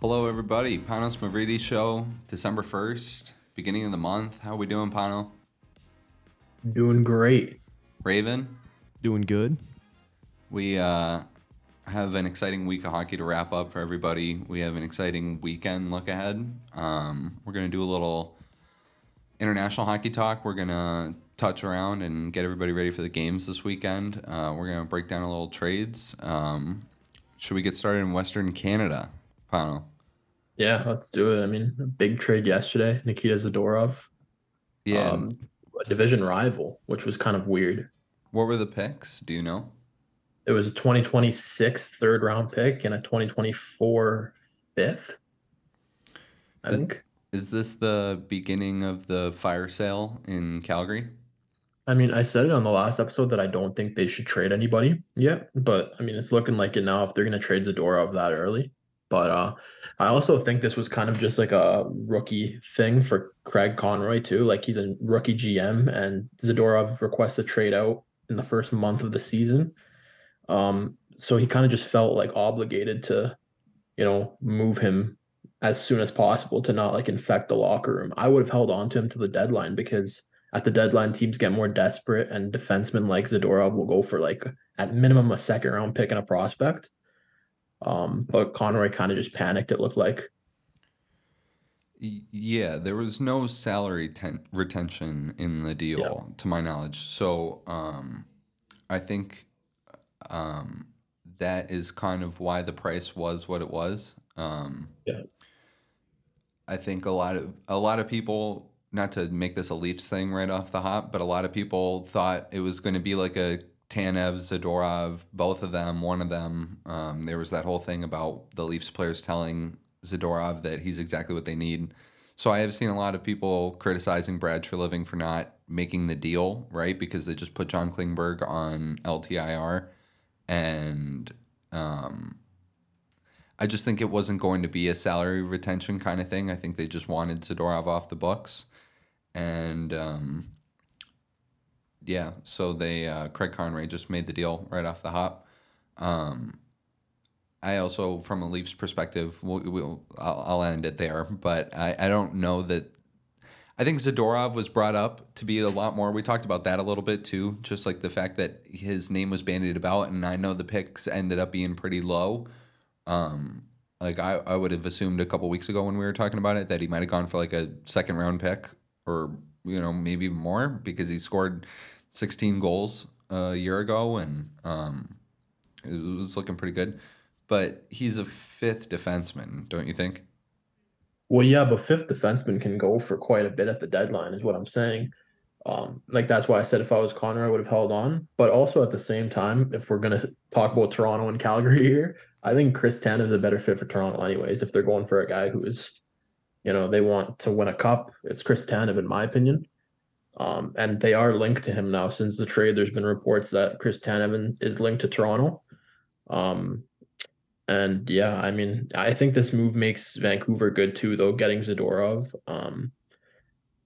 Hello, everybody. Panos Mavridi Show, December 1st, beginning of the month. How are we doing, Pano? Doing great. Raven? Doing good. We uh, have an exciting week of hockey to wrap up for everybody. We have an exciting weekend look ahead. Um, we're going to do a little international hockey talk. We're going to touch around and get everybody ready for the games this weekend. Uh, we're going to break down a little trades. Um, should we get started in Western Canada, Pano? Yeah, let's do it. I mean, a big trade yesterday. Nikita Zadorov, Yeah. um, a division rival, which was kind of weird. what were the picks? Do you know? It was a 2026 third round pick and a 2024 fifth. I Is- think. Is this the beginning of the fire sale in Calgary? I mean, I said it on the last episode that I don't think they should trade anybody yet, but I mean, it's looking like it now if they're going to trade Zadorov that early. But uh, I also think this was kind of just like a rookie thing for Craig Conroy too. Like he's a rookie GM, and Zadorov requests a trade out in the first month of the season. Um, so he kind of just felt like obligated to, you know, move him as soon as possible to not like infect the locker room. I would have held on to him to the deadline because at the deadline, teams get more desperate, and defensemen like Zadorov will go for like at minimum a second round pick and a prospect. Um, but Conroy kind of just panicked. It looked like Yeah, there was no salary ten- retention in the deal, to my knowledge. So um, I think um, that is kind of why the price was what it was. Um, Yeah. I think a lot of a lot of people, not to make this a Leafs thing right off the hop, but a lot of people thought it was going to be like a Tanev, Zadorov, both of them, one of them. Um, there was that whole thing about the Leafs players telling Zadorov that he's exactly what they need. So I have seen a lot of people criticizing Brad Treliving for not making the deal, right? Because they just put John Klingberg on LTIR. And um, I just think it wasn't going to be a salary retention kind of thing. I think they just wanted Zadorov off the books. And um, yeah, so they, uh, Craig Conroy just made the deal right off the hop. Um, I also, from a Leafs perspective, we'll, we'll, I'll, I'll end it there. But I, I don't know that. I think Zadorov was brought up to be a lot more. We talked about that a little bit too, just like the fact that his name was bandied about, and I know the picks ended up being pretty low. Um, like I, I would have assumed a couple weeks ago when we were talking about it that he might have gone for like a second round pick or you know maybe even more because he scored 16 goals a year ago and um, it was looking pretty good. But he's a fifth defenseman, don't you think? Well, yeah, but fifth defenseman can go for quite a bit at the deadline, is what I'm saying. Um, like that's why I said if I was Connor, I would have held on. But also at the same time, if we're gonna talk about Toronto and Calgary here, I think Chris Tanev is a better fit for Toronto, anyways. If they're going for a guy who is, you know, they want to win a cup, it's Chris Tanev, in my opinion. Um, and they are linked to him now since the trade. There's been reports that Chris Tanev is linked to Toronto. Um, and yeah, I mean, I think this move makes Vancouver good too, though, getting Zadorov um,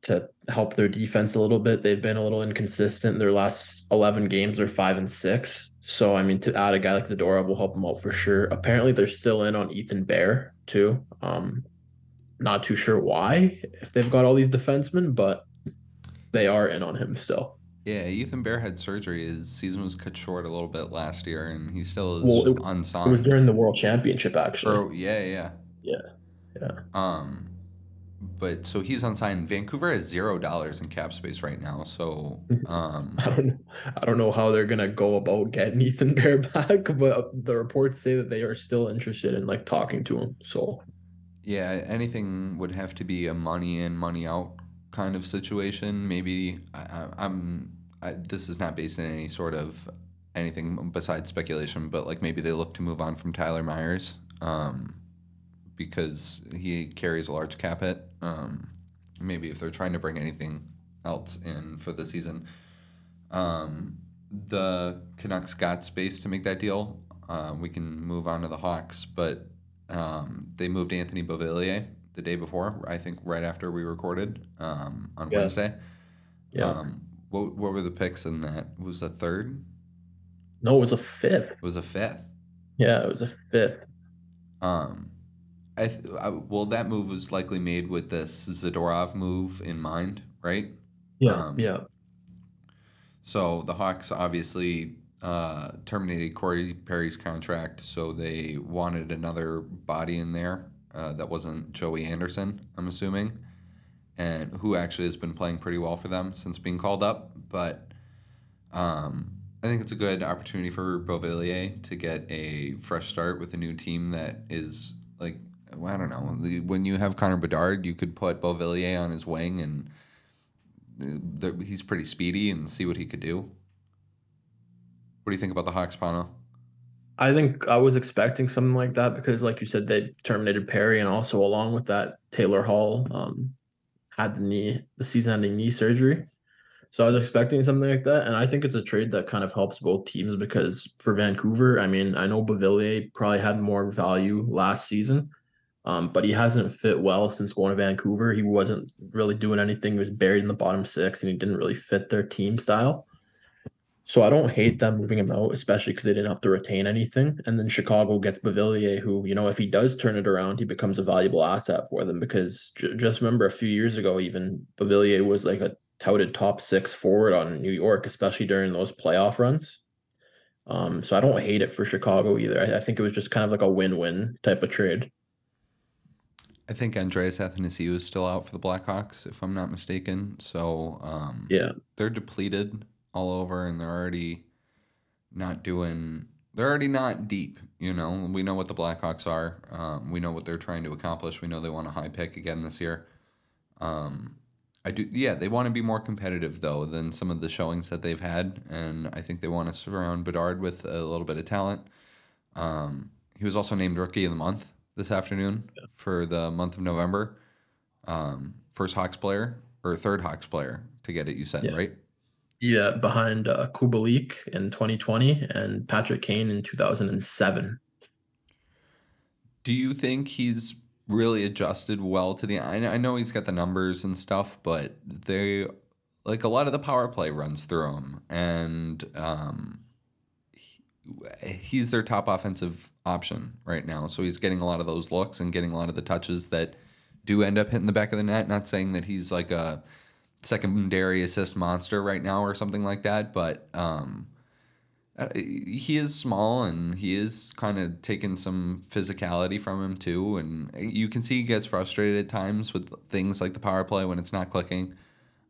to help their defense a little bit. They've been a little inconsistent. In their last 11 games are five and six. So, I mean, to add a guy like Zadorov will help them out for sure. Apparently, they're still in on Ethan Bear too. Um, not too sure why, if they've got all these defensemen, but they are in on him still. Yeah, Ethan Bear had surgery. His season was cut short a little bit last year, and he still is Well, it- unsigned. It was during the World Championship, actually. Or yeah, yeah, Yeah, yeah. Um, but so he's unsigned. Vancouver has zero dollars in cap space right now. So um, I don't know. I don't know how they're gonna go about getting Ethan Bear back, but the reports say that they are still interested in like talking to him. So yeah, anything would have to be a money in, money out kind of situation. Maybe I. I, this is not based in any sort of anything besides speculation, but like maybe they look to move on from Tyler Myers. Um, because he carries a large cap hit. Um, maybe if they're trying to bring anything else in for the season, um, the Canucks got space to make that deal. Uh, we can move on to the Hawks, but um, they moved Anthony Beauvillier the day before. I think right after we recorded um, on Yeah. Wednesday. yeah, Um, what what were the picks in that? Was a third? no, it was a fifth. It was a fifth. Yeah, it was a fifth. Um, I, th- I well, that move was likely made with this Zadorov move in mind, right? Yeah, Um, yeah. So the Hawks obviously uh, terminated Corey Perry's contract, so they wanted another body in there uh, that wasn't Joey Anderson, I'm assuming, and who actually has been playing pretty well for them since being called up. But um, I think it's a good opportunity for Beauvillier to get a fresh start with a new team that is like I don't know. When you have Connor Bedard, you could put Beauvillier on his wing and uh, he's pretty speedy and see what he could do. What do you think about the Hawks, Pano? I think I was expecting something like that because, like you said, they terminated Perry, and also along with that, Taylor Hall um, had the knee, the season-ending knee surgery. So I was expecting something like that, and I think it's a trade that kind of helps both teams because for Vancouver, I mean, I know Beauvillier probably had more value last season, um, but he hasn't fit well since going to Vancouver. He wasn't really doing anything. He was buried in the bottom six, and he didn't really fit their team style. So I don't hate them moving him out, especially because they didn't have to retain anything. And then Chicago gets Beauvillier, who, you know, if he does turn it around, he becomes a valuable asset for them. Because j- just remember a few years ago, even Beauvillier was like a touted top six forward on New York, especially during those playoff runs. Um, so I don't hate it for Chicago either. I, I think it was just kind of like a win-win type of trade. I think Andreas Athanasiou is still out for the Blackhawks, if I'm not mistaken. So um, Yeah. they're depleted all over, and they're already not doing. They're already not deep. You know, we know what the Blackhawks are. Um, we know what they're trying to accomplish. We know they want a high pick again this year. Um, I do. Yeah, they want to be more competitive though than some of the showings that they've had, and I think they want to surround Bedard with a little bit of talent. Um, he was also named Rookie of the Month this afternoon for the month of November. Um, first Hawks player or third Hawks player to get it. You said Yeah. right. Yeah, behind uh, Kubalik in 2020 and Patrick Kane in 2007. Do you think he's really adjusted well to the? I know he's got the numbers and stuff, but they like a lot of the power play runs through him, and um, he- he's their top offensive option right now. So he's getting a lot of those looks and getting a lot of the touches that do end up hitting the back of the net. Not saying that he's like a secondary assist monster right now or something like that, but um, uh, he is small and he is kind of taking some physicality from him too and you can see he gets frustrated at times with things like the power play when it's not clicking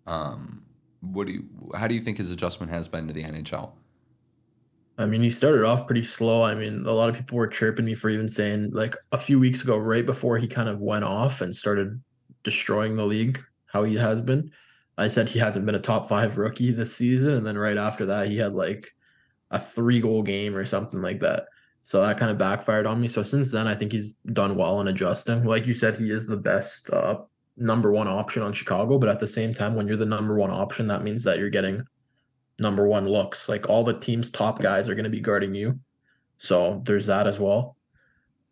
um, what do you how do you think his adjustment has been to the nhl I mean, he started off pretty slow. I mean, a lot of people were chirping me for even saying, like, a few weeks ago, right before he kind of went off and started destroying the league, how he has been. I said he hasn't been a top five rookie this season. And then right after that, he had like a three goal game or something like that. So that kind of backfired on me. So since then, I think he's done well in adjusting. Like you said, he is the best uh, number one option on Chicago. But at the same time, when you're the number one option, that means that you're getting number one looks. Like all the team's top guys are going to be guarding you. So there's that as well.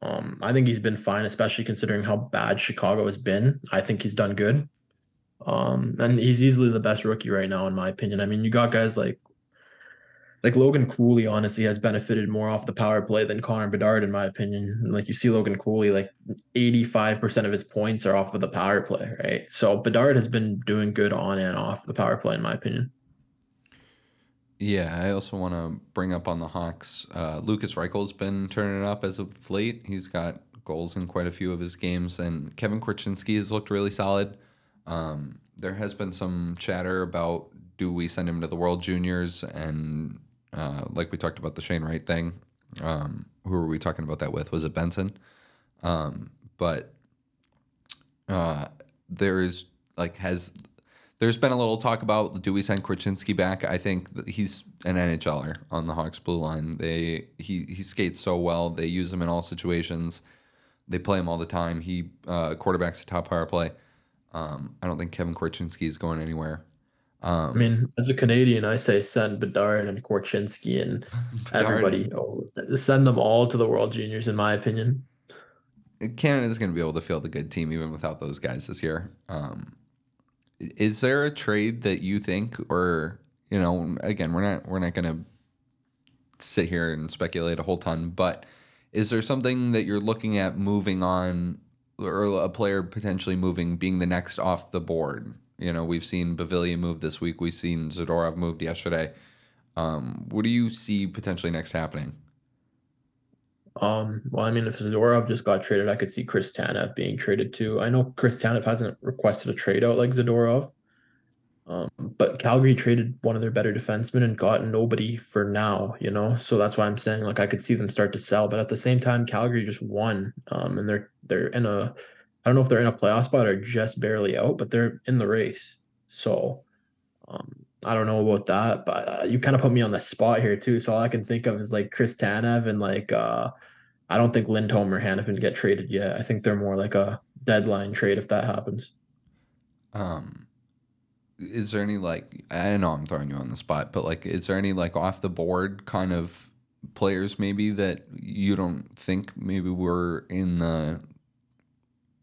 Um, I think he's been fine, especially considering how bad Chicago has been. I think he's done good. Um, and he's easily the best rookie right now, in my opinion. I mean, you got guys like like Logan Cooley, honestly, has benefited more off the power play than Connor Bedard, in my opinion. Like you see Logan Cooley, like 85% of his points are off of the power play, right? So Bedard has been doing good on and off the power play, in my opinion. yeah i also want to bring up on the hawks uh, lukas reichel's been turning it up as of late he's got goals in quite a few of his games and kevin korchinski has looked really solid um, there has been some chatter about do we send him to the world juniors and uh, like we talked about the Shane Wright thing. Um, who were we talking about that with? Was it Benson? Um, but uh, there is like has there's been a little talk about do we send Korchinski back? I think he's an NHLer on the Hawks blue line. They he he skates so well. They use him in all situations. They play him all the time. He uh, quarterbacks the top power play. Um, I don't think Kevin Korchinski is going anywhere. I mean, as a Canadian, I say send Bedard and Korchinski and everybody. Oh, send them all to the World Juniors, in my opinion. Canada's going to be able to field a good team even without those guys this year. Um, is there a trade that you think, or you know, again, we're not we're not going to sit here and speculate a whole ton, but is there something that you're looking at moving on or a player potentially moving being the next off the board. You know, we've seen Beauvillier move this week. We've seen Zadorov moved yesterday. Um, what do you see potentially next happening? Um, well, I mean, if Zadorov just got traded, I could see Chris Tanev being traded too. I know Chris Tanev hasn't requested a trade out like Zadorov, um, but Calgary traded one of their better defensemen and got nobody for now, you know. So that's why I'm saying like I could see them start to sell, but at the same time, Calgary just won, um, and they're they're in a I don't know if they're in a playoff spot or just barely out, but they're in the race. So, um, I don't know about that, but uh, you kind of put me on the spot here too. So all I can think of is like Chris Tanev and like uh, I don't think Lindholm or Hanifin get traded yet. I think they're more like a deadline trade if that happens. Um, is there any like I know I'm throwing you on the spot, but like, is there any like off the board kind of players maybe that you don't think maybe were in the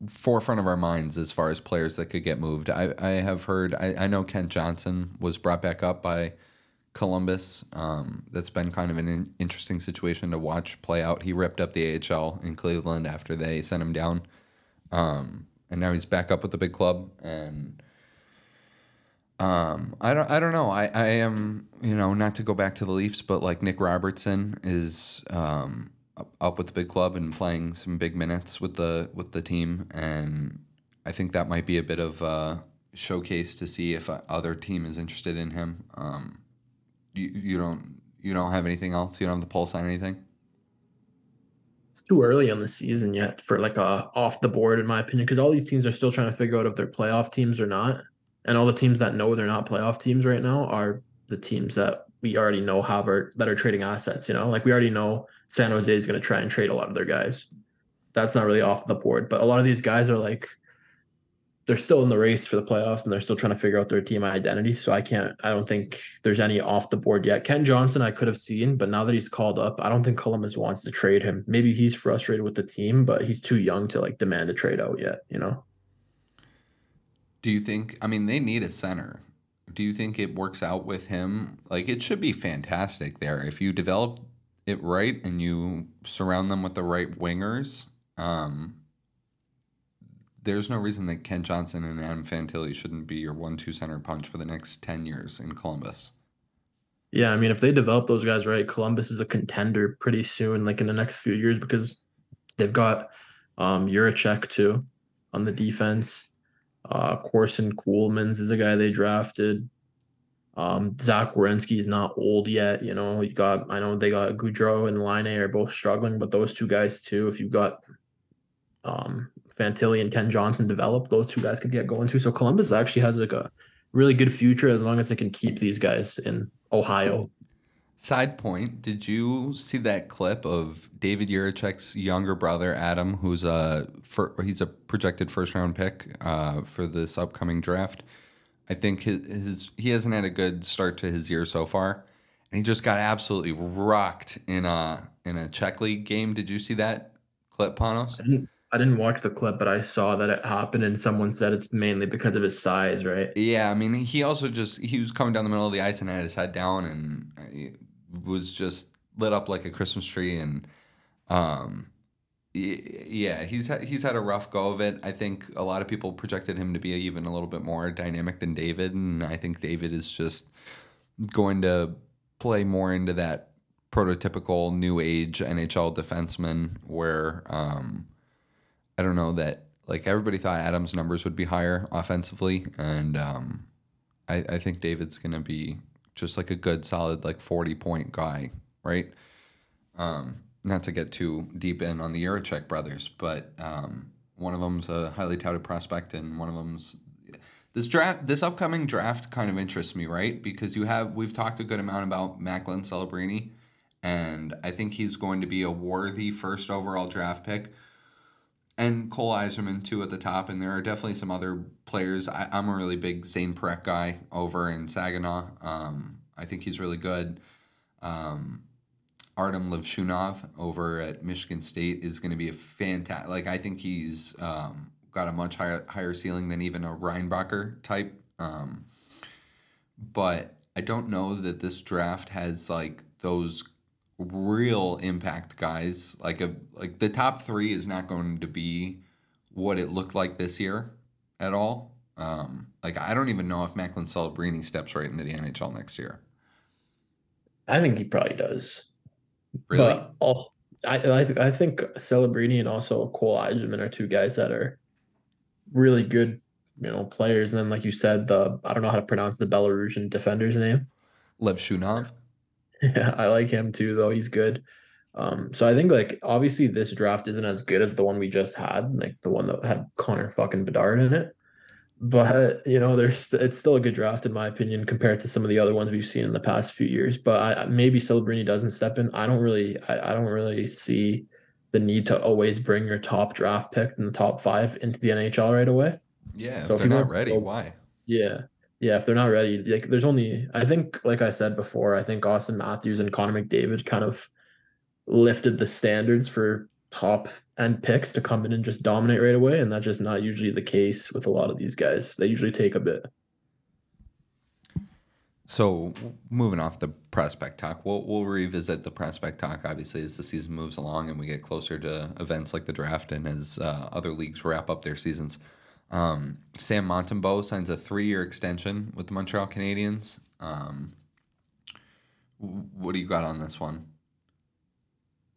forefront of our minds as far as players that could get moved. I, I have heard, I, I know Kent Johnson was brought back up by Columbus. Um, that's been kind of an in- interesting situation to watch play out. He ripped up the AHL in Cleveland after they sent him down. Um, and now he's back up with the big club. And um, I don't, I don't know. I, I am, you know, not to go back to the Leafs, but like Nick Robertson is, um, up with the big club and playing some big minutes with the with the team, and I think that might be a bit of a showcase to see if other team is interested in him. Um, you you don't you don't have anything else. You don't have the pulse on anything. It's too early on the season yet for like a off the board, in my opinion, because all these teams are still trying to figure out if they're playoff teams or not, and all the teams that know they're not playoff teams right now are the teams that we already know have are that are trading assets. You know, like we already know San Jose is going to try and trade a lot of their guys. That's not really off the board, but a lot of these guys are like they're still in the race for the playoffs and they're still trying to figure out their team identity. So I can't I don't think there's any off the board yet. Kent Johnson I could have seen, but now that he's called up, I don't think Columbus wants to trade him. Maybe he's frustrated with the team, but he's too young to like demand a trade out yet, you know. Do you think I mean they need a center. Do you think it works out with him? Like it should be fantastic there if you develop it right and you surround them with the right wingers, um, there's no reason that Kent Johnson and Adam Fantilli shouldn't be your one-two center punch for the next ten years in Columbus. Yeah, I mean, if they develop those guys right, Columbus is a contender pretty soon, like in the next few years, because they've got um Jiricek too on the defense. Uh Corson Ceulemans is a guy they drafted. Um, Zach Werenski is not old yet. You know, you got, I know they got Gaudreau and Laine are both struggling, but those two guys too, if you've got um, Fantilli and Kent Johnson developed, those two guys could get going too. So Columbus actually has like a really good future as long as they can keep these guys in Ohio. Side point: Did you see that clip of David Jiricek's younger brother Adam, who's a for, he's a projected first round pick uh, for this upcoming draft? I think his, his he hasn't had a good start to his year so far, and he just got absolutely rocked in a in a Czech league game. Did you see that clip, Panos? I didn't, I didn't watch the clip, but I saw that it happened, and someone said it's mainly because of his size, right? Yeah, I mean, he also just he was coming down the middle of the ice and had his head down, and was just lit up like a Christmas tree, and um, yeah, he's had, he's had a rough go of it. I think a lot of people projected him to be even a little bit more dynamic than David, and I think David is just going to play more into that prototypical new age NHL defenseman where um, I don't know that like everybody thought Adams' numbers would be higher offensively, and um, I, I think David's going to be just like a good solid like forty point guy, right? Um, not to get too deep in on the Jiricek brothers, but um, one of them's a highly touted prospect, and one of them's this draft. This upcoming draft kind of interests me, right? Because you have we've talked a good amount about Macklin Celebrini, and I think he's going to be a worthy first overall draft pick. And Cole Eiserman too at the top, and there are definitely some other players. I, am a really big Zane Parekh guy over in Saginaw. Um, I think he's really good. Um, Artem Levshunov over at Michigan State is going to be a fantastic. Like I think he's um, got a much higher higher ceiling than even a Reinbacher type. Um, but I don't know that this draft has like those real impact guys. Like a like the top three is not going to be what it looked like this year at all. Um, like I don't even know if Macklin Celebrini steps right into the NHL next year. I think he probably does. Really? But all, I, I I think Celebrini and also Cole Eiserman are two guys that are really good, you know, players. And then, like you said, the I don't know how to pronounce the Belarusian defender's name. Lev Shunov. Yeah, I like him too, though. He's good. Um, so I think like obviously this draft isn't as good as the one we just had, like the one that had Connor fucking Bedard in it. But you know, there's it's still a good draft in my opinion compared to some of the other ones we've seen in the past few years. But I, maybe Celebrini doesn't step in. I don't really, I, I don't really see the need to always bring your top draft pick in the top five into the NHL right away. Yeah, So if if they're he not ready, go- why? Yeah. Yeah, if they're not ready, like there's only I think like I said before, I think Auston Matthews and Connor McDavid kind of lifted the standards for top end picks to come in and just dominate right away, and that's just not usually the case with a lot of these guys. They usually take a bit. So moving off the prospect talk, we'll we'll revisit the prospect talk obviously as the season moves along and we get closer to events like the draft and as uh, other leagues wrap up their seasons. Um, Sam Montembeault signs a three-year extension with the Montreal Canadiens. Um, what do you got on this one?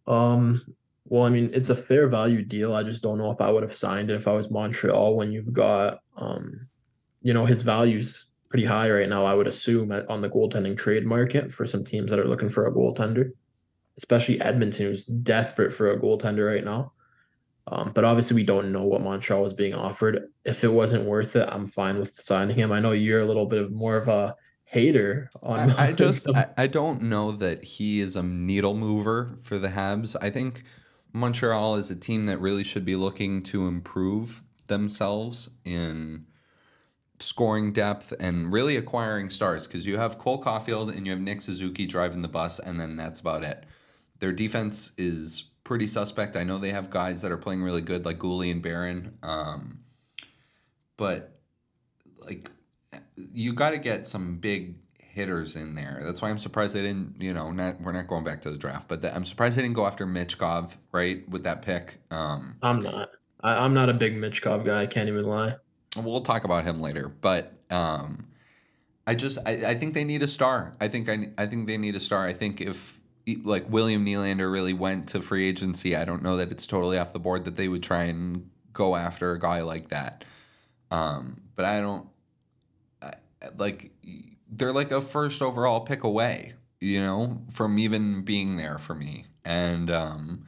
Um, well, I mean, it's a fair value deal. I just don't know if I would have signed it if I was Montreal when you've got um, you know, his value's pretty high right now, I would assume on the goaltending trade market for some teams that are looking for a goaltender. Especially Edmonton, who's desperate for a goaltender right now. Um, but obviously we don't know what Montreal is being offered. If it wasn't worth it, I'm fine with signing him. I know you're a little bit of more of a hater on I, I just I, I don't know that he is a needle mover for the Habs. I think Montreal is a team that really should be looking to improve themselves in scoring depth and really acquiring stars because you have Cole Caufield and you have Nick Suzuki driving the bus and then that's about it. Their defense is pretty suspect. I know they have guys that are playing really good like Guhle and Barron. Um, but like you got to get some big hitters in there. That's why I'm surprised they didn't. You know, not we're not going back to the draft, but the, I'm surprised they didn't go after Michkov right with that pick. Um, I'm not. I, I'm not a big Michkov guy. I can't even lie. we'll talk about him later, but um, I just I, I think they need a star. I think I I think they need a star. I think if like William Nylander really went to free agency, I don't know that it's totally off the board that they would try and go after a guy like that. Um, but I don't I, like they're like a first overall pick away, you know, from even being there for me. And um,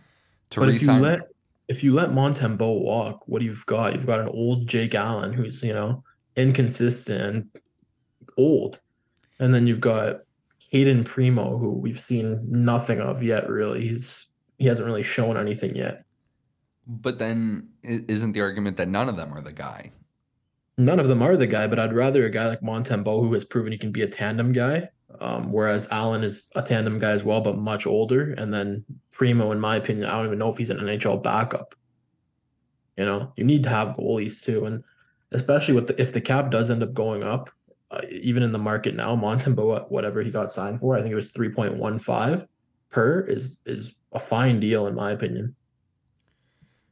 to But if you let if you let Montembeault walk, what you've got, you've got an old Jake Allen who's you know inconsistent and old, and then you've got Cayden Primeau who we've seen nothing of yet. Really, he's he hasn't really shown anything yet. but then isn't the argument that none of them are the guy? None of them are the guy, but I'd rather a guy like Montembeault who has proven he can be a tandem guy. Um, whereas Allen is a tandem guy as well, but much older. And then Primo, in my opinion, I don't even know if he's an NHL backup. You know, you need to have goalies too, and especially with the, if the cap does end up going up, uh, even in the market now, Montembeault, whatever he got signed for, I think it was three point one five per is is a fine deal in my opinion.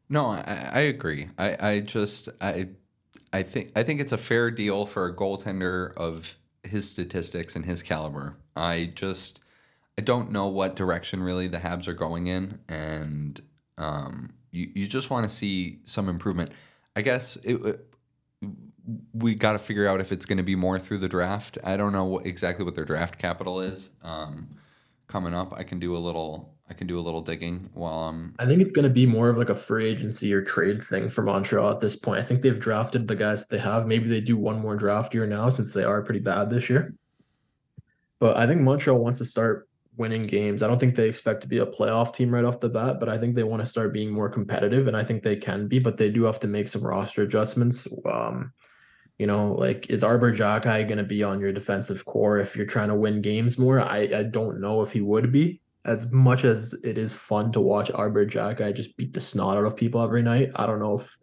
No, I, I agree. I, I just I I think I think it's a fair deal for a goaltender of his statistics and his caliber. I just I don't know what direction really the Habs are going in, and um, you you just want to see some improvement. I guess it. We got to figure out if it's going to be more through the draft. I don't know what, exactly what their draft capital is um, coming up. I can do a little. I can do a little digging while I'm I think it's going to be more of like a free agency or trade thing for Montreal at this point. I think they've drafted the guys they have. Maybe they do one more draft year now since they are pretty bad this year. But I think Montreal wants to start winning games. I don't think they expect to be a playoff team right off the bat, but I think they want to start being more competitive, and I think they can be. But they do have to make some roster adjustments. Um, you know, like is Arber Xhekaj going to be on your defensive core if you're trying to win games more? I I don't know if he would be as much as it is fun to watch Arber Xhekaj just beat the snot out of people every night, I don't know if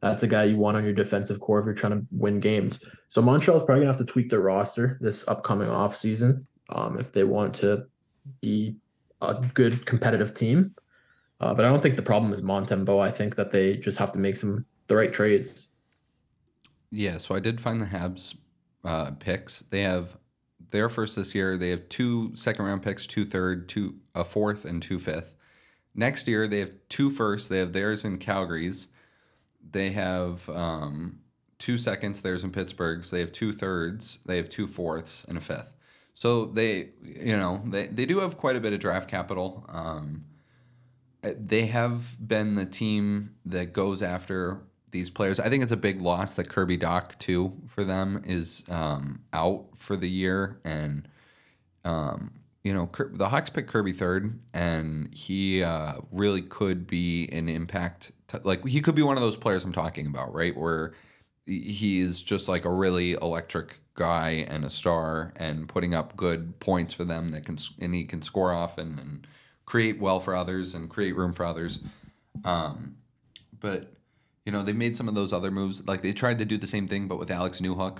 that's a guy you want on your defensive core if you're trying to win games. So Montreal's probably gonna have to tweak their roster this upcoming off season um, if they want to be a good competitive team. Uh, but I don't think the problem is Montembeault. I think that they just have to make some the right trades. Yeah, so I did find the Habs uh, picks. They have their first this year. They have two second round picks, two third, two a fourth, and two fifth. Next year they have two firsts. They have theirs in Calgary's. They have um, two seconds. Theirs in Pittsburgh's. They have two thirds. They have two fourths and a fifth. So they, you know, they, they do have quite a bit of draft capital. Um, they have been the team that goes after these players. I think it's a big loss that Kirby Dach too for them is um, out for the year, and um, you know the Hawks picked Kirby third, and he uh, really could be an impact. T- like he could be one of those players I'm talking about, right? Where he is just like a really electric guy and a star, and putting up good points for them that can and he can score often and create well for others and create room for others. Um, but you know, they made some of those other moves. Like they tried to do the same thing, but with Alex Newhook.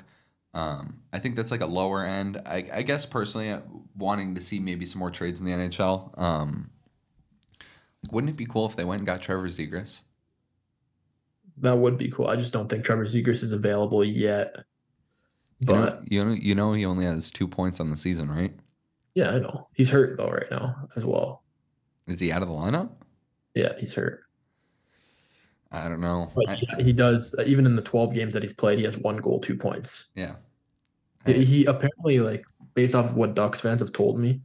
Um, I think that's like a lower end. I, I guess personally, uh, wanting to see maybe some more trades in the NHL. Um, wouldn't it be cool if they went and got Trevor Zegras? That would be cool. I just don't think Trevor Zegras is available yet. But you know, you know, you know, he only has two points on the season, right? Yeah, I know. He's hurt though right now as well. Is he out of the lineup? Yeah, he's hurt. I don't know. But I, he, he does even in the 12 games that he's played, he has one goal, two points. yeah. He, he apparently like based off of what Ducks fans have told me,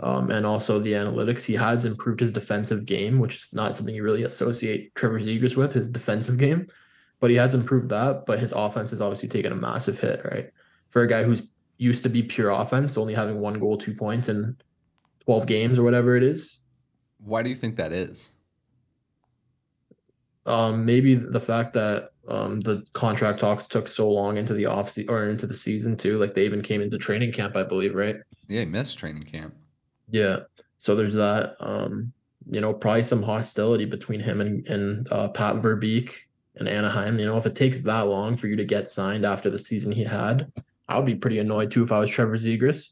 um, and also the analytics, he has improved his defensive game, which is not something you really associate Trevor Zegras with, his defensive game. But he has improved that, but his offense has obviously taken a massive hit, right? For a guy who's used to be pure offense, only having one goal, two points in 12 games or whatever it is. Why do you think that is? Um, maybe the fact that um, the contract talks took so long into the off se- or into the season too. Like they even came into training camp, I believe, right? Yeah, he missed training camp. Yeah. So there's that. Um, you know, probably some hostility between him and and uh, Pat Verbeek and Anaheim. You know, if it takes that long for you to get signed after the season he had, I would be pretty annoyed too if I was Trevor Zegras.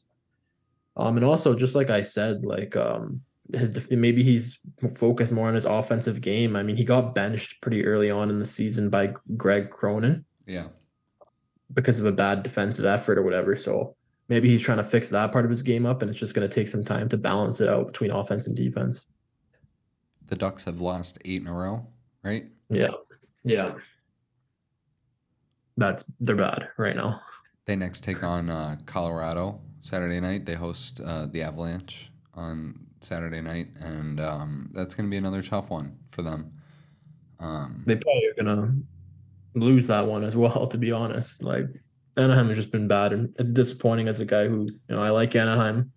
Um, and also just like I said, like um, his maybe he's focused more on his offensive game. I mean, he got benched pretty early on in the season by Greg Cronin Yeah. because of a bad defensive effort or whatever. So maybe he's trying to fix that part of his game up, and it's just going to take some time to balance it out between offense and defense. The Ducks have lost eight in a row, right? Yeah, yeah. That's they're bad right now. They next take on uh, Colorado Saturday night. They host uh, the Avalanche on Saturday night, and um, that's going to be another tough one for them. Um, They probably are gonna lose that one as well. To be honest, like Anaheim has just been bad, and it's disappointing as a guy who you know I like Anaheim.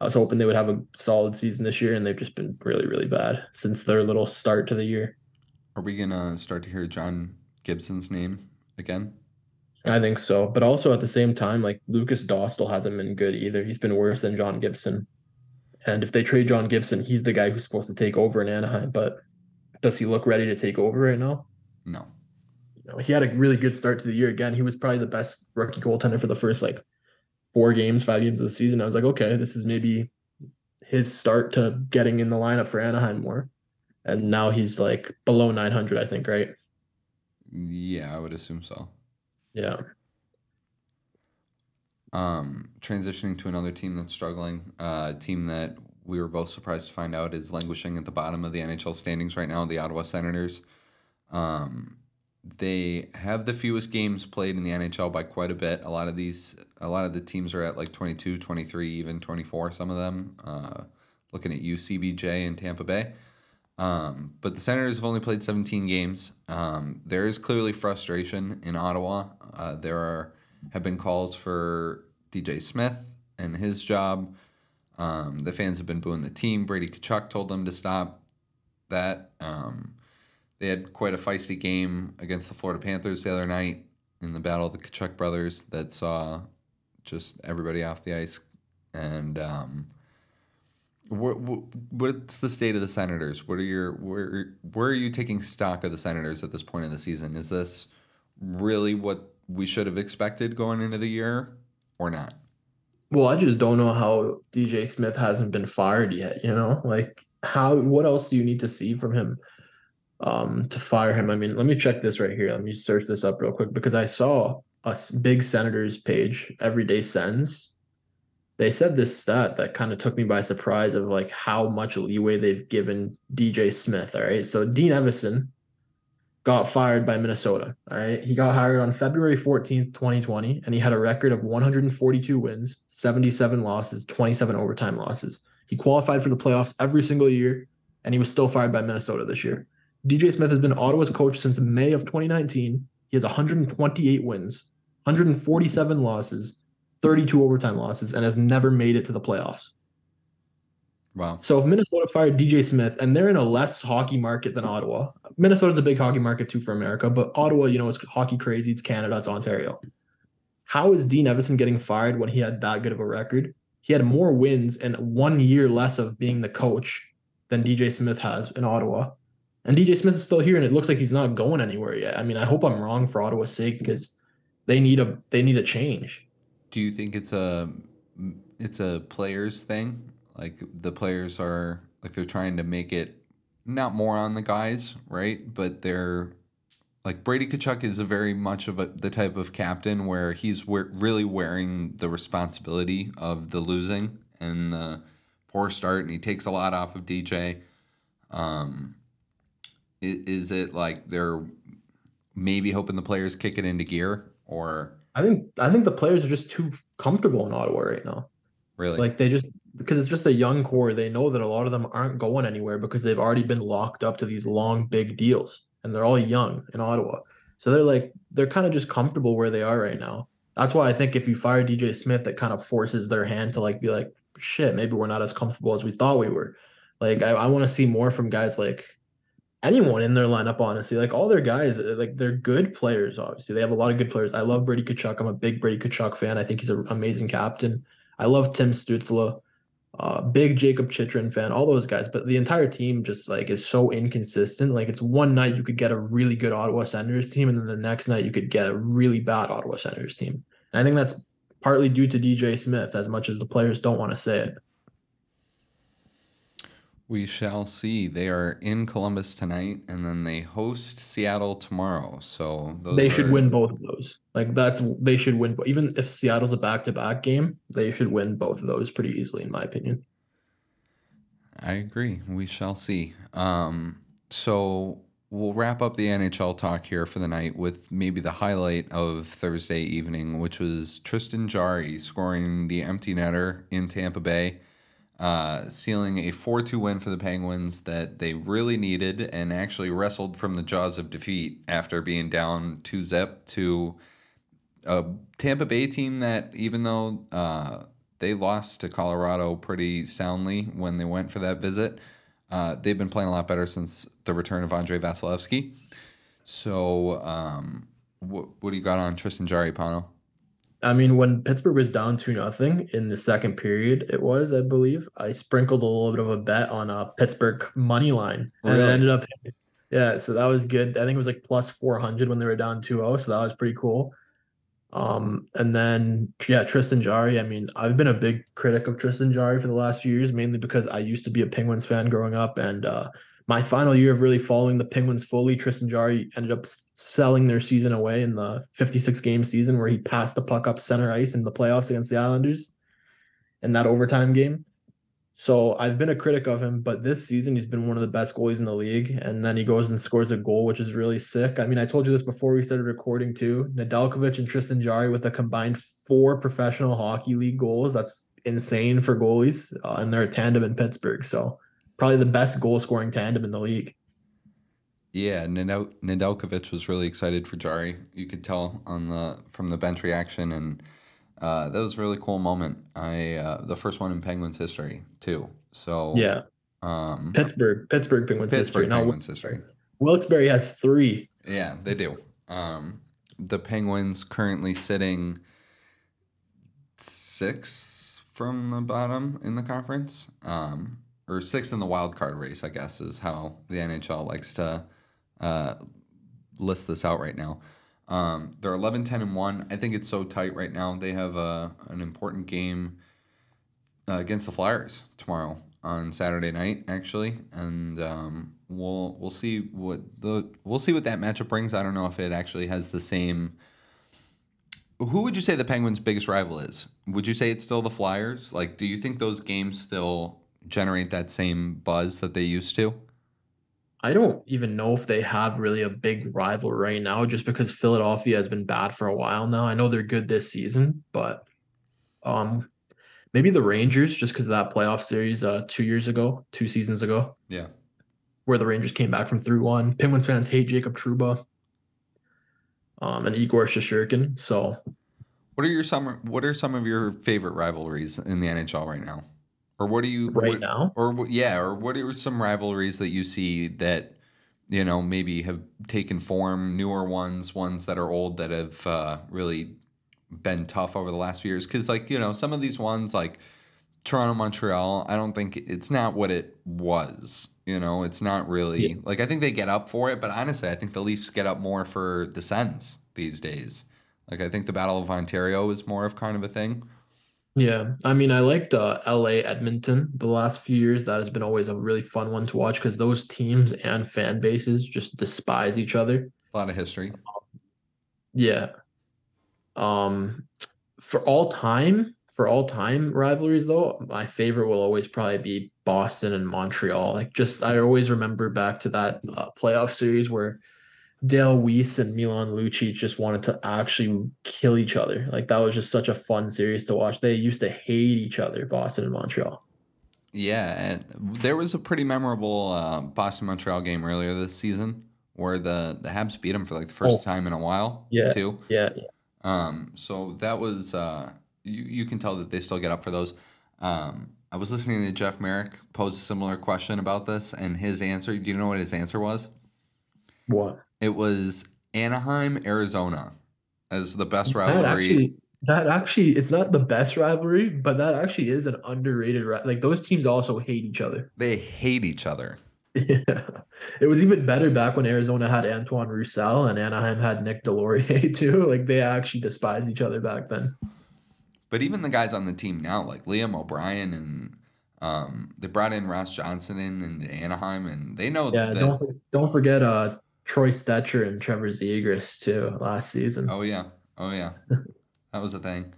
I was hoping they would have a solid season this year, and they've just been really, really bad since their little start to the year. are we going to start to hear John Gibson's name again? I think so, but also at the same time, like Lukas Dostal hasn't been good either. He's been worse than John Gibson. And if they trade John Gibson, he's the guy who's supposed to take over in Anaheim. But does he look ready to take over right now? No. You know, he had a really good start to the year. Again, he was probably the best rookie goaltender for the first like four games, five games of the season. I was like, okay, this is maybe his start to getting in the lineup for Anaheim more. And now he's like below 900, I think, right? Yeah, I would assume so. Yeah. Um, transitioning to another team that's struggling, uh, a team that we were both surprised to find out is languishing at the bottom of the NHL standings right now, the Ottawa Senators. Um, they have the fewest games played in the NHL by quite a bit. A lot of these, a lot of the teams are at like 22, 23, even 24, some of them. Uh, looking at UCBJ and Tampa Bay. Um, but the Senators have only played 17 games. Um, there is clearly frustration in Ottawa. Uh, there are have been calls for DJ Smith and his job. Um, the fans have been booing the team. Brady Tkachuk told them to stop that. Um, they had quite a feisty game against the Florida Panthers the other night in the battle of the Kachuk brothers that saw just everybody off the ice. And um, what, what's the state of the Senators? What are your where where are you taking stock of the Senators at this point in the season? Is this really what we should have expected going into the year, or not? Well, I just don't know how DJ Smith hasn't been fired yet, you know? Like how what else do you need to see from him? um, to fire him. I mean, let me check this right here. Let me search this up real quick because I saw a big Senators page, Everyday Sens. They said this stat that kind of took me by surprise of like how much leeway they've given DJ Smith. All right. So Dean Evason got fired by Minnesota. All right. He got hired on February 14th, 2020, and he had a record of 142 wins, 77 losses, 27 overtime losses. He qualified for the playoffs every single year, and he was still fired by Minnesota this year. DJ Smith has been Ottawa's coach since May of 2019. He has 128 wins, 147 losses, 32 overtime losses, and has never made it to the playoffs. Wow. So if Minnesota fired DJ Smith and they're in a less hockey market than Ottawa, Minnesota's a big hockey market too for America, but Ottawa, you know, is hockey crazy. It's Canada, it's Ontario. How is Dean Evason getting fired when he had that good of a record? He had more wins and one year less of being the coach than DJ Smith has in Ottawa. And DJ Smith is still here, and it looks like he's not going anywhere yet. I mean, I hope I'm wrong for Ottawa's sake because they need a they need a change. Do you think it's a it's a players thing? Like the players are like they're trying to make it not more on the guys, right? But they're like Brady Tkachuk is a very much of a, the type of captain where he's we- really wearing the responsibility of the losing and the poor start, and he takes a lot off of DJ. Um, is it like they're maybe hoping the players kick it into gear, or I think I think the players are just too comfortable in Ottawa right now. really? Like they just because it's just a young core. They know that a lot of them aren't going anywhere because they've already been locked up to these long big deals, and they're all young in Ottawa. So they're like they're kind of just comfortable where they are right now. That's why I think if you fire DJ Smith, that kind of forces their hand to like be like, shit, maybe we're not as comfortable as we thought we were. Like I, I want to see more from guys like anyone in their lineup, honestly. Like all their guys, uh, like they're good players, obviously. They have a lot of good players. I love Brady Tkachuk. I'm a big Brady Tkachuk fan. I think he's an amazing captain. I love Tim Stützle. Uh, big Jakob Chychrun fan, all those guys, but the entire team just like is so inconsistent. Like it's one night you could get a really good Ottawa Senators team, and then the next night you could get a really bad Ottawa Senators team. And I think that's partly due to DJ Smith, as much as the players don't want to say it. We shall see. They are in Columbus tonight, and then they host Seattle tomorrow. So those they should are- win both of those. Like that's they should win. Even if Seattle's a back to back game, they should win both of those pretty easily, in my opinion. I agree. We shall see. Um, so we'll wrap up the NHL talk here for the night with maybe the highlight of Thursday evening, which was Tristan Jarry scoring the empty netter in Tampa Bay, uh, sealing a 4 2 win for the Penguins that they really needed and actually wrestled from the jaws of defeat after being down 2 zip to a Tampa Bay team that, even though uh, they lost to Colorado pretty soundly when they went for that visit, uh, they've been playing a lot better since the return of Andrei Vasilevskiy. So, um, what, what do you got on Tristan Jarry, Pano? I mean, when Pittsburgh was down two nothing in the second period, it was, I believe, I sprinkled a little bit of a bet on a Pittsburgh money line, and Really? it ended up, yeah. So that was good. I think it was like plus four hundred when they were down 2-0, so that was pretty cool. Um, and then yeah, Tristan Jarry. I mean, I've been a big critic of Tristan Jarry for the last few years, mainly because I used to be a Penguins fan growing up, and uh, my final year of really following the Penguins fully, Tristan Jarry ended up selling their season away in the 56 game season where he passed the puck up center ice in the playoffs against the Islanders in that overtime game. So I've been a critic of him, but this season he's been one of the best goalies in the league. And then he goes and scores a goal, which is really sick. I mean, I told you this before we started recording too. Nedeljkovic and Tristan Jarry with a combined four professional hockey league goals. That's insane for goalies, uh, and they're a tandem in Pittsburgh. So probably the best goal scoring tandem in the league. Yeah, Nedel- Nedeljkovic was really excited for Jarry. You could tell on the from the bench reaction, and uh, that was a really cool moment. I uh, the first one in Penguins history too. So Yeah, um, Pittsburgh, Pittsburgh Penguins history. Pittsburgh Now Penguins history. Wilkes-Barre has three. Yeah, they do. Um, the Penguins currently sitting six from the bottom in the conference, um, or six in the wild card race. I guess is how the NHL likes to uh, list this out right now. Um, they're 11, 10, and 1. I think it's so tight right now. They have a, an important game uh, against the Flyers tomorrow on Saturday night, actually. And um, we'll we'll see what the we'll see what that matchup brings. I don't know if it actually has the same. Who would you say the Penguins' biggest rival is? Would you say it's still the Flyers? Like, do you think those games still generate that same buzz that they used to? I don't even know if they have really a big rival right now, just because Philadelphia has been bad for a while now. I know they're good this season, but um, maybe the Rangers, just because of that playoff series uh two years ago, two seasons ago, Yeah. where the Rangers came back from three one. Penguins fans hate Jacob Trouba, um, and Igor Shesterkin. So What are your some What are some of your favorite rivalries in the NHL right now, or what do you right what- now, or yeah, or what are some rivalries that you see that you know maybe have taken form, newer ones, ones that are old that have uh, really been tough over the last few years? Because like you know some of these ones like Toronto, Montreal, I don't think it's not what it was. You know, it's not really Yeah. like I think they get up for it, but honestly, I think the Leafs get up more for the Sens these days. Like I think the Battle of Ontario is more of kind of a thing. Yeah. I mean, I liked uh, L.A. Edmonton the last few years. That has been always a really fun one to watch because those teams and fan bases just despise each other. A lot of history. Yeah. Um, for all time, for all time rivalries though, my favorite will always probably be Boston and Montreal. Like just I always remember back to that uh, playoff series where Dale Weise and Milan Lucic just wanted to actually kill each other. Like that was just such a fun series to watch. They used to hate each other, Boston and Montreal. Yeah, and there was a pretty memorable uh, Boston Montreal game earlier this season where the the Habs beat them for like the first Oh. time in a while. Yeah. too. Yeah, Um, so that was uh, you you can tell that they still get up for those. Um, I was listening to Jeff Marek pose a similar question about this, and his answer. Do you know what his answer was? what? It was Anaheim, Arizona, as the best That rivalry. actually, that actually, it's not the best rivalry, but that actually is an underrated. Like those teams also hate each other. they hate each other. Yeah, it was even better back when Arizona had Antoine Roussel and Anaheim had Nick Deslauriers too. Like they actually despise each other back then. But even the guys on the team now, like Liam O'Brien and um, they brought in Ross Johnston in into Anaheim, and they know Yeah, that. don't don't forget uh Troy Stecher and Trevor Zegras too last season. Oh yeah, oh yeah, that was a thing.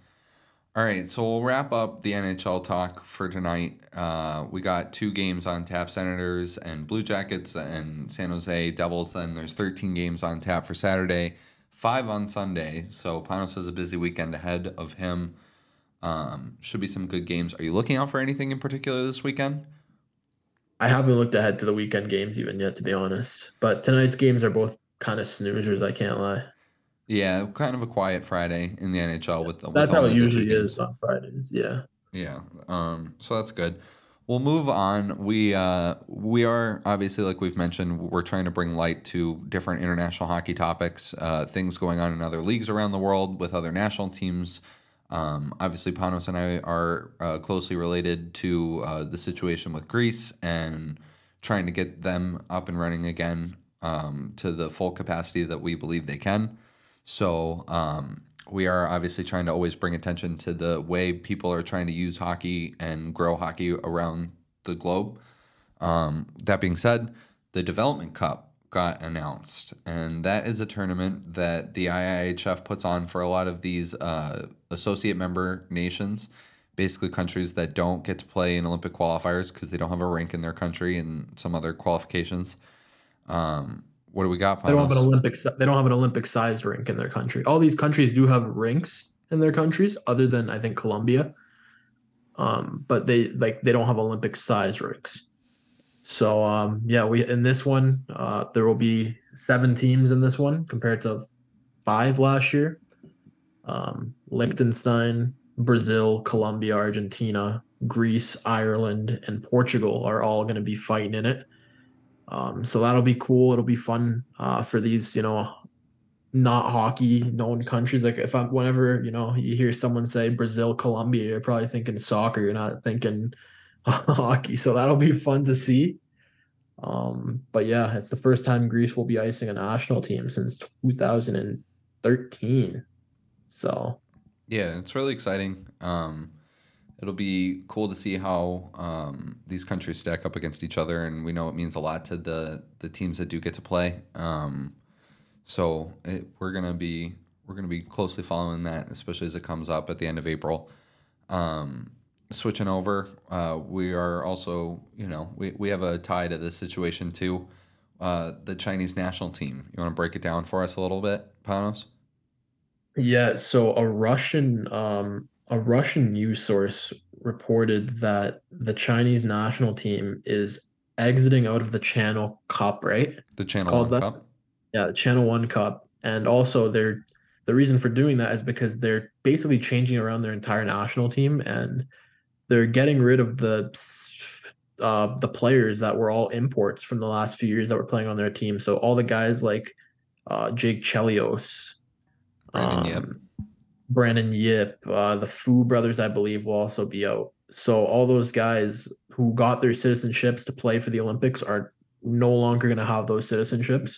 All right, so we'll wrap up the NHL talk for tonight. Uh, we got two games on tap: Senators and Blue Jackets, and San Jose Devils. Then there's 13 games on tap for Saturday, five on Sunday. So Panos has a busy weekend ahead of him. Um, should be some good games. Are you looking out for anything in particular this weekend? I haven't looked ahead to the weekend games even yet, to be honest. But tonight's games are both kind of snoozers. I can't lie. Yeah, kind of a quiet Friday in the NHL with the. with That's how it usually games. is on Fridays. Yeah. Yeah. Um, so that's good. We'll move on. We uh, we are obviously, like we've mentioned, we're trying to bring light to different international hockey topics, uh, things going on in other leagues around the world with other national teams. Um, obviously, Panos and I are uh, closely related to uh, the situation with Greece and trying to get them up and running again um, to the full capacity that we believe they can. So um, we are obviously trying to always bring attention to the way people are trying to use hockey and grow hockey around the globe. Um, that being said, the Development Cup got announced, and that is a tournament that the IIHF puts on for a lot of these uh, associate member nations, basically countries that don't get to play in Olympic qualifiers because they don't have a rank in their country and some other qualifications. Um, what do we got? They don't have an Olympic. They don't have an Olympic sized rink in their country. All these countries do have rinks in their countries, other than I think Colombia. Um, but they like they don't have Olympic sized rinks. So um, yeah, we in this one uh, there will be seven teams in this one compared to five last year. Um, Liechtenstein, Brazil, Colombia, Argentina, Greece, Ireland, and Portugal are all going to be fighting in it. Um, so that'll be cool. It'll be fun uh, for these, you know, not hockey known countries. Like if I, whenever you know you hear someone say Brazil, Colombia, you're probably thinking soccer. You're not thinking hockey. So that'll be fun to see. Um, but yeah, it's the first time Greece will be icing a national team since 2013. So Yeah, it's really exciting. Um, it'll be cool to see how um, these countries stack up against each other, and we know it means a lot to the the teams that do get to play. Um, so it, we're gonna be we're gonna be closely following that, especially as it comes up at the end of April. Um, switching over, uh, we are also you know we, we have a tie to this situation too. Uh, the Chinese national team. You want to break it down for us a little bit, Panos? Yeah, so a Russian um a Russian news source reported that the Chinese national team is exiting out of the Channel Cup, right? The Channel One that? Cup. Yeah, the Channel One Cup. And also they're the reason for doing that is because they're basically changing around their entire national team and they're getting rid of the uh the players that were all imports from the last few years that were playing on their team. So all the guys like uh Jake Chelios, Brandon Yip. um, Brandon Yip, uh, the Foo brothers, I believe, will also be out. So all those guys who got their citizenships to play for the Olympics are no longer going to have those citizenships.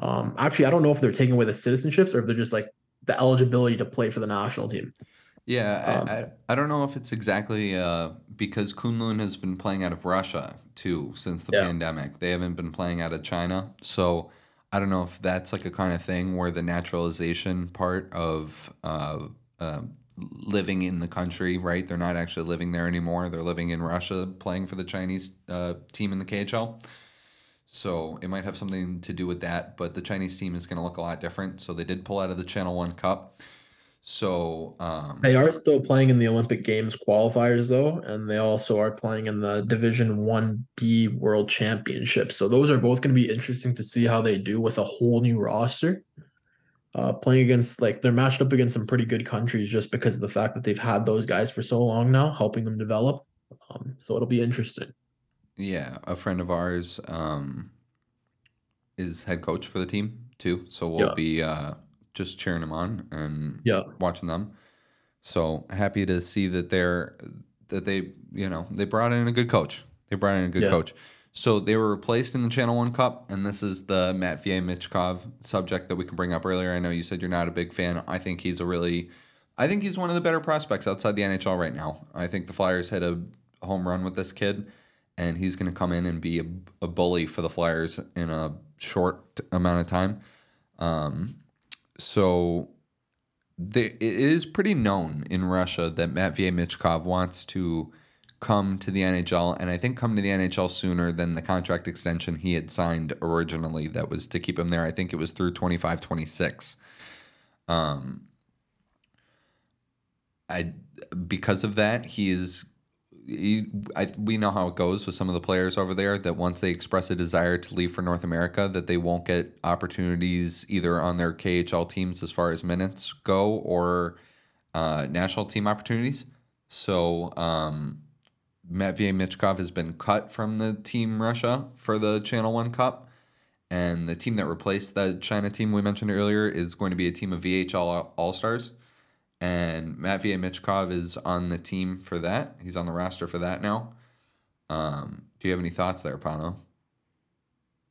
Um, actually, I don't know if they're taking away the citizenships or if they're just like the eligibility to play for the national team. Yeah, Um, I, I, I don't know if it's exactly uh, because Kunlun has been playing out of Russia too since the Yeah. pandemic. They haven't been playing out of China. So I don't know if that's like a kind of thing where the naturalization part of uh, uh, living in the country, right? They're not actually living there anymore. They're living in Russia playing for the Chinese uh, team in the KHL. So it might have something to do with that. But the Chinese team is going to look a lot different. So they did pull out of the Channel One Cup. So um, They are still playing in the Olympic Games qualifiers though, and they also are playing in the Division 1B World Championship. So those are both going to be interesting to see how they do with a whole new roster. Uh, playing against like they're matched up against some pretty good countries just because of the fact that they've had those guys for so long now, helping them develop. Um, so it'll be interesting. Yeah, a friend of ours um, is head coach for the team too, so we'll Yeah. be uh, just cheering them on and Yeah. watching them. So happy to see that they're that they you know they brought in a good coach. They brought in a good Yeah. coach. So they were replaced in the Channel One Cup, and this is the Matvei Michkov subject that we can bring up earlier. I know you said you're not a big fan. I think he's a really, I think he's one of the better prospects outside the NHL right now. I think the Flyers hit a home run with this kid, and he's going to come in and be a, a bully for the Flyers in a short amount of time. Um, so they, it is pretty known in Russia that Matvei Michkov wants to come to the NHL, and I think come to the NHL sooner than the contract extension he had signed originally that was to keep him there. I think it was through 25 26. Um, I because of that, he is. He, I, we know how it goes with some of the players over there that once they express a desire to leave for North America, that they won't get opportunities either on their KHL teams as far as minutes go or uh, national team opportunities. So um, Matvei Michkov has been cut from the team Russia for the Channel One Cup, and the team that replaced the China team we mentioned earlier is going to be a team of VHL All Stars and Matvei Michkov is on the team for that. He's on the roster for that now. Um, do you have any thoughts there, Pano?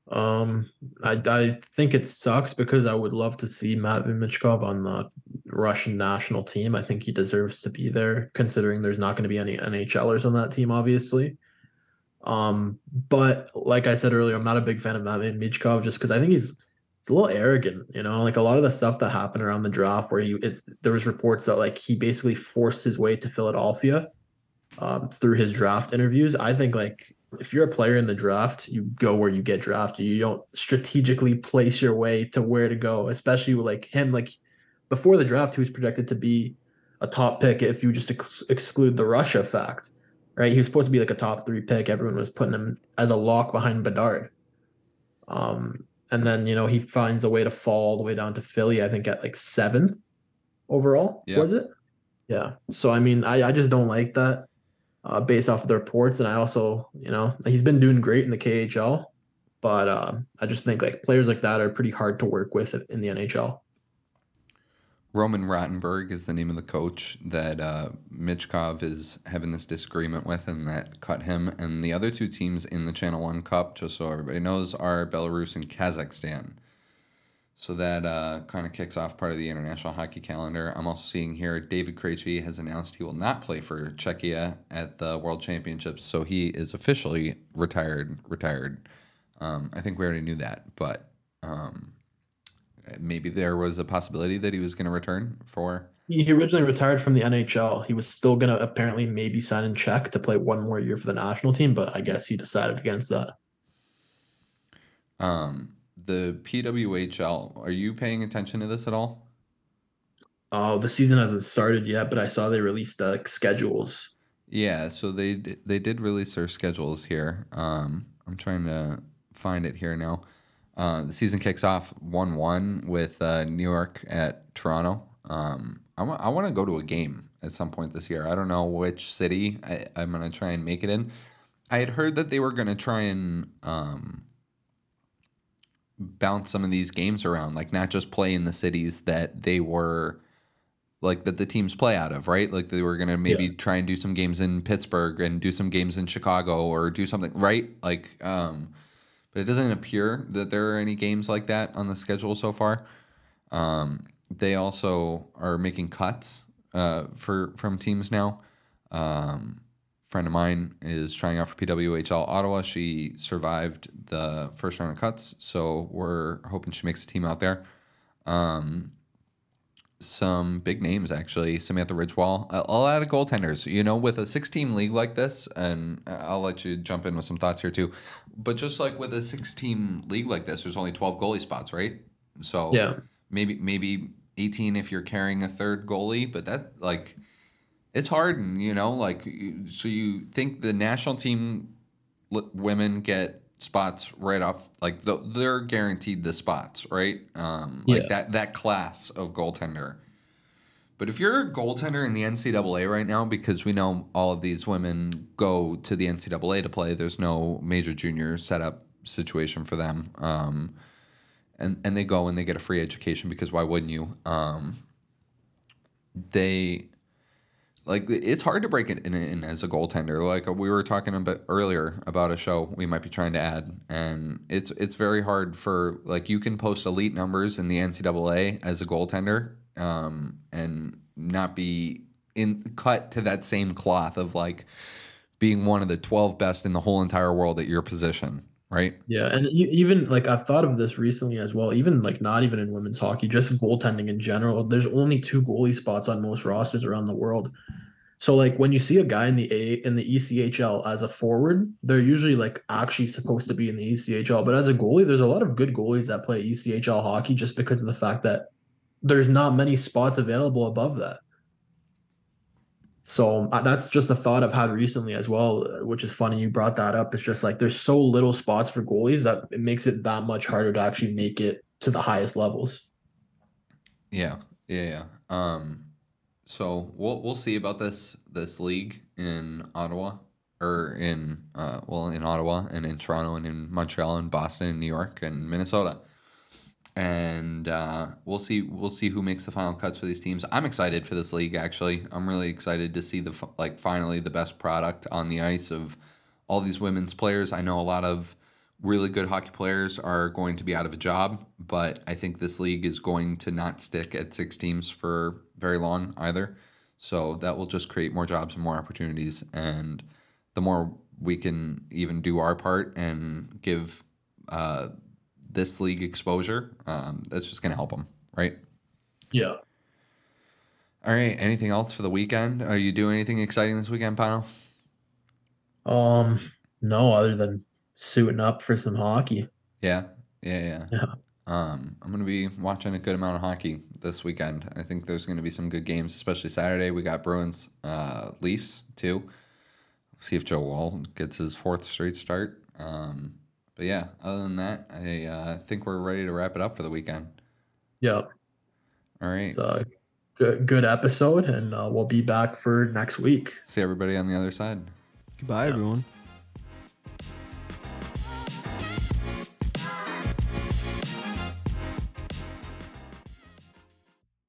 Um, I I think it sucks because I would love to see Matvei Michkov on the Russian national team. I think he deserves to be there, considering there's not going to be any NHLers on that team, obviously. Um, but like I said earlier, I'm not a big fan of Matvey Michkov just because I think he's, he's a little arrogant. You know, like a lot of the stuff that happened around the draft, where he it's there was reports that like he basically forced his way to Philadelphia, um, through his draft interviews. I think like if you're a player in the draft, you go where you get drafted. You don't strategically place your way to where to go, especially with like him. Like before the draft, he was projected to be a top pick if you just ex- exclude the Russia fact, right? He was supposed to be like a top three pick. Everyone was putting him as a lock behind Bedard. Um, and then you know he finds a way to fall all the way down to Philly. I think at like seventh overall. Yeah. Was it? Yeah. So I mean, I I just don't like that uh, based off of the reports. And I also, you know, he's been doing great in the KHL, but uh, I just think like players like that are pretty hard to work with in the NHL. Roman Rotenberg is the name of the coach that uh, Michkov is having this disagreement with, and that cut him. And the other two teams in the Channel One Cup, just so everybody knows, are Belarus and Kazakhstan. So that uh, kind of kicks off part of the international hockey calendar. I'm also seeing here David Krejci has announced he will not play for Czechia at the World Championships, so he is officially retired. Retired. Um, I think we already knew that, but um, maybe there was a possibility that he was going to return for. He originally retired from the NHL. He was still going to apparently maybe sign in Czech to play one more year for the national team, but I guess he decided against that. Um, the PWHL, are you paying attention to this at all? Oh, the season hasn't started yet, but I saw they released the schedules. Yeah, so they they did release their schedules here. Um, I'm trying to find it here now. Uh, the season kicks off one one with uh, New York at Toronto. Um, I want I want to go to a game at some point this year. I don't know which city I, I'm gonna try and make it in. I had heard that they were gonna try and um, bounce some of these games around, like not just play in the cities that they were like that the teams play out of, right? Like they were gonna maybe Yeah. try and do some games in Pittsburgh and do some games in Chicago or do something, right? Like, um, but it doesn't appear that there are any games like that on the schedule so far. Um, they also are making cuts uh, for from teams now. Um, friend of mine is trying out for PWHL Ottawa. She survived the first round of cuts, so we're hoping she makes a team out there. Um, some big names actually. Samantha Ridgewell, a, a lot of goaltenders. You know, with a six-team league like this, and I'll let you jump in with some thoughts here too. But just like with a six-team league like this, there's only twelve goalie spots, right? So Yeah. maybe maybe 18 if you're carrying a third goalie, but that like it's hard, and you know, like so you think the national team women get spots right off like th- they're guaranteed the spots, right? Um like Yeah. that that class of goaltender. But if you're a goaltender in the NCAA right now, because we know all of these women go to the NCAA to play, there's no major junior setup situation for them. Um, and and they go and they get a free education because why wouldn't you? Um, they like it's hard to break it in, in as a goaltender. Like we were talking a bit earlier about a show we might be trying to add, and it's it's very hard for like you can post elite numbers in the NCAA as a goaltender, um, and not be in cut to that same cloth of like being one of the twelve best in the whole entire world at your position, right? Yeah, and even like I've thought of this recently as well. Even like not even in women's hockey, just goaltending in general. There's only two goalie spots on most rosters around the world. So like when you see a guy in the A in the ECHL as a forward, they're usually like actually supposed to be in the ECHL. But as a goalie, there's a lot of good goalies that play ECHL hockey just because of the fact that there's not many spots available above that. So uh, that's just a thought I've had recently as well, which is funny you brought that up. It's just like there's so little spots for goalies that it makes it that much harder to actually make it to the highest levels. Yeah, yeah, yeah. Um, so we'll we'll see about this this league in Ottawa or in uh well in Ottawa and in Toronto and in Montreal and Boston and New York and Minnesota. And uh, we'll see we'll see who makes the final cuts for these teams. I'm excited for this league actually. I'm really excited to see the like finally the best product on the ice of all these women's players. I know a lot of really good hockey players are going to be out of a job, but I think this league is going to not stick at six teams for very long either. So that will just create more jobs and more opportunities. And the more we can even do our part and give uh, this league exposure, um, that's just going to help them, right? Yeah. All right. Anything else for the weekend? Are you doing anything exciting this weekend, Pano? Um, no, other than suiting up for some hockey. Yeah, yeah, yeah. Yeah. Um, I'm gonna be watching a good amount of hockey this weekend. I think there's gonna be some good games, especially Saturday. We got Bruins, uh, Leafs too. See if Joe Woll gets his fourth straight start. Um, but yeah, other than that, I uh, think we're ready to wrap it up for the weekend. Yeah. All right. It's a good, good episode, and uh, we'll be back for next week. See everybody on the other side. Goodbye, Yeah. everyone.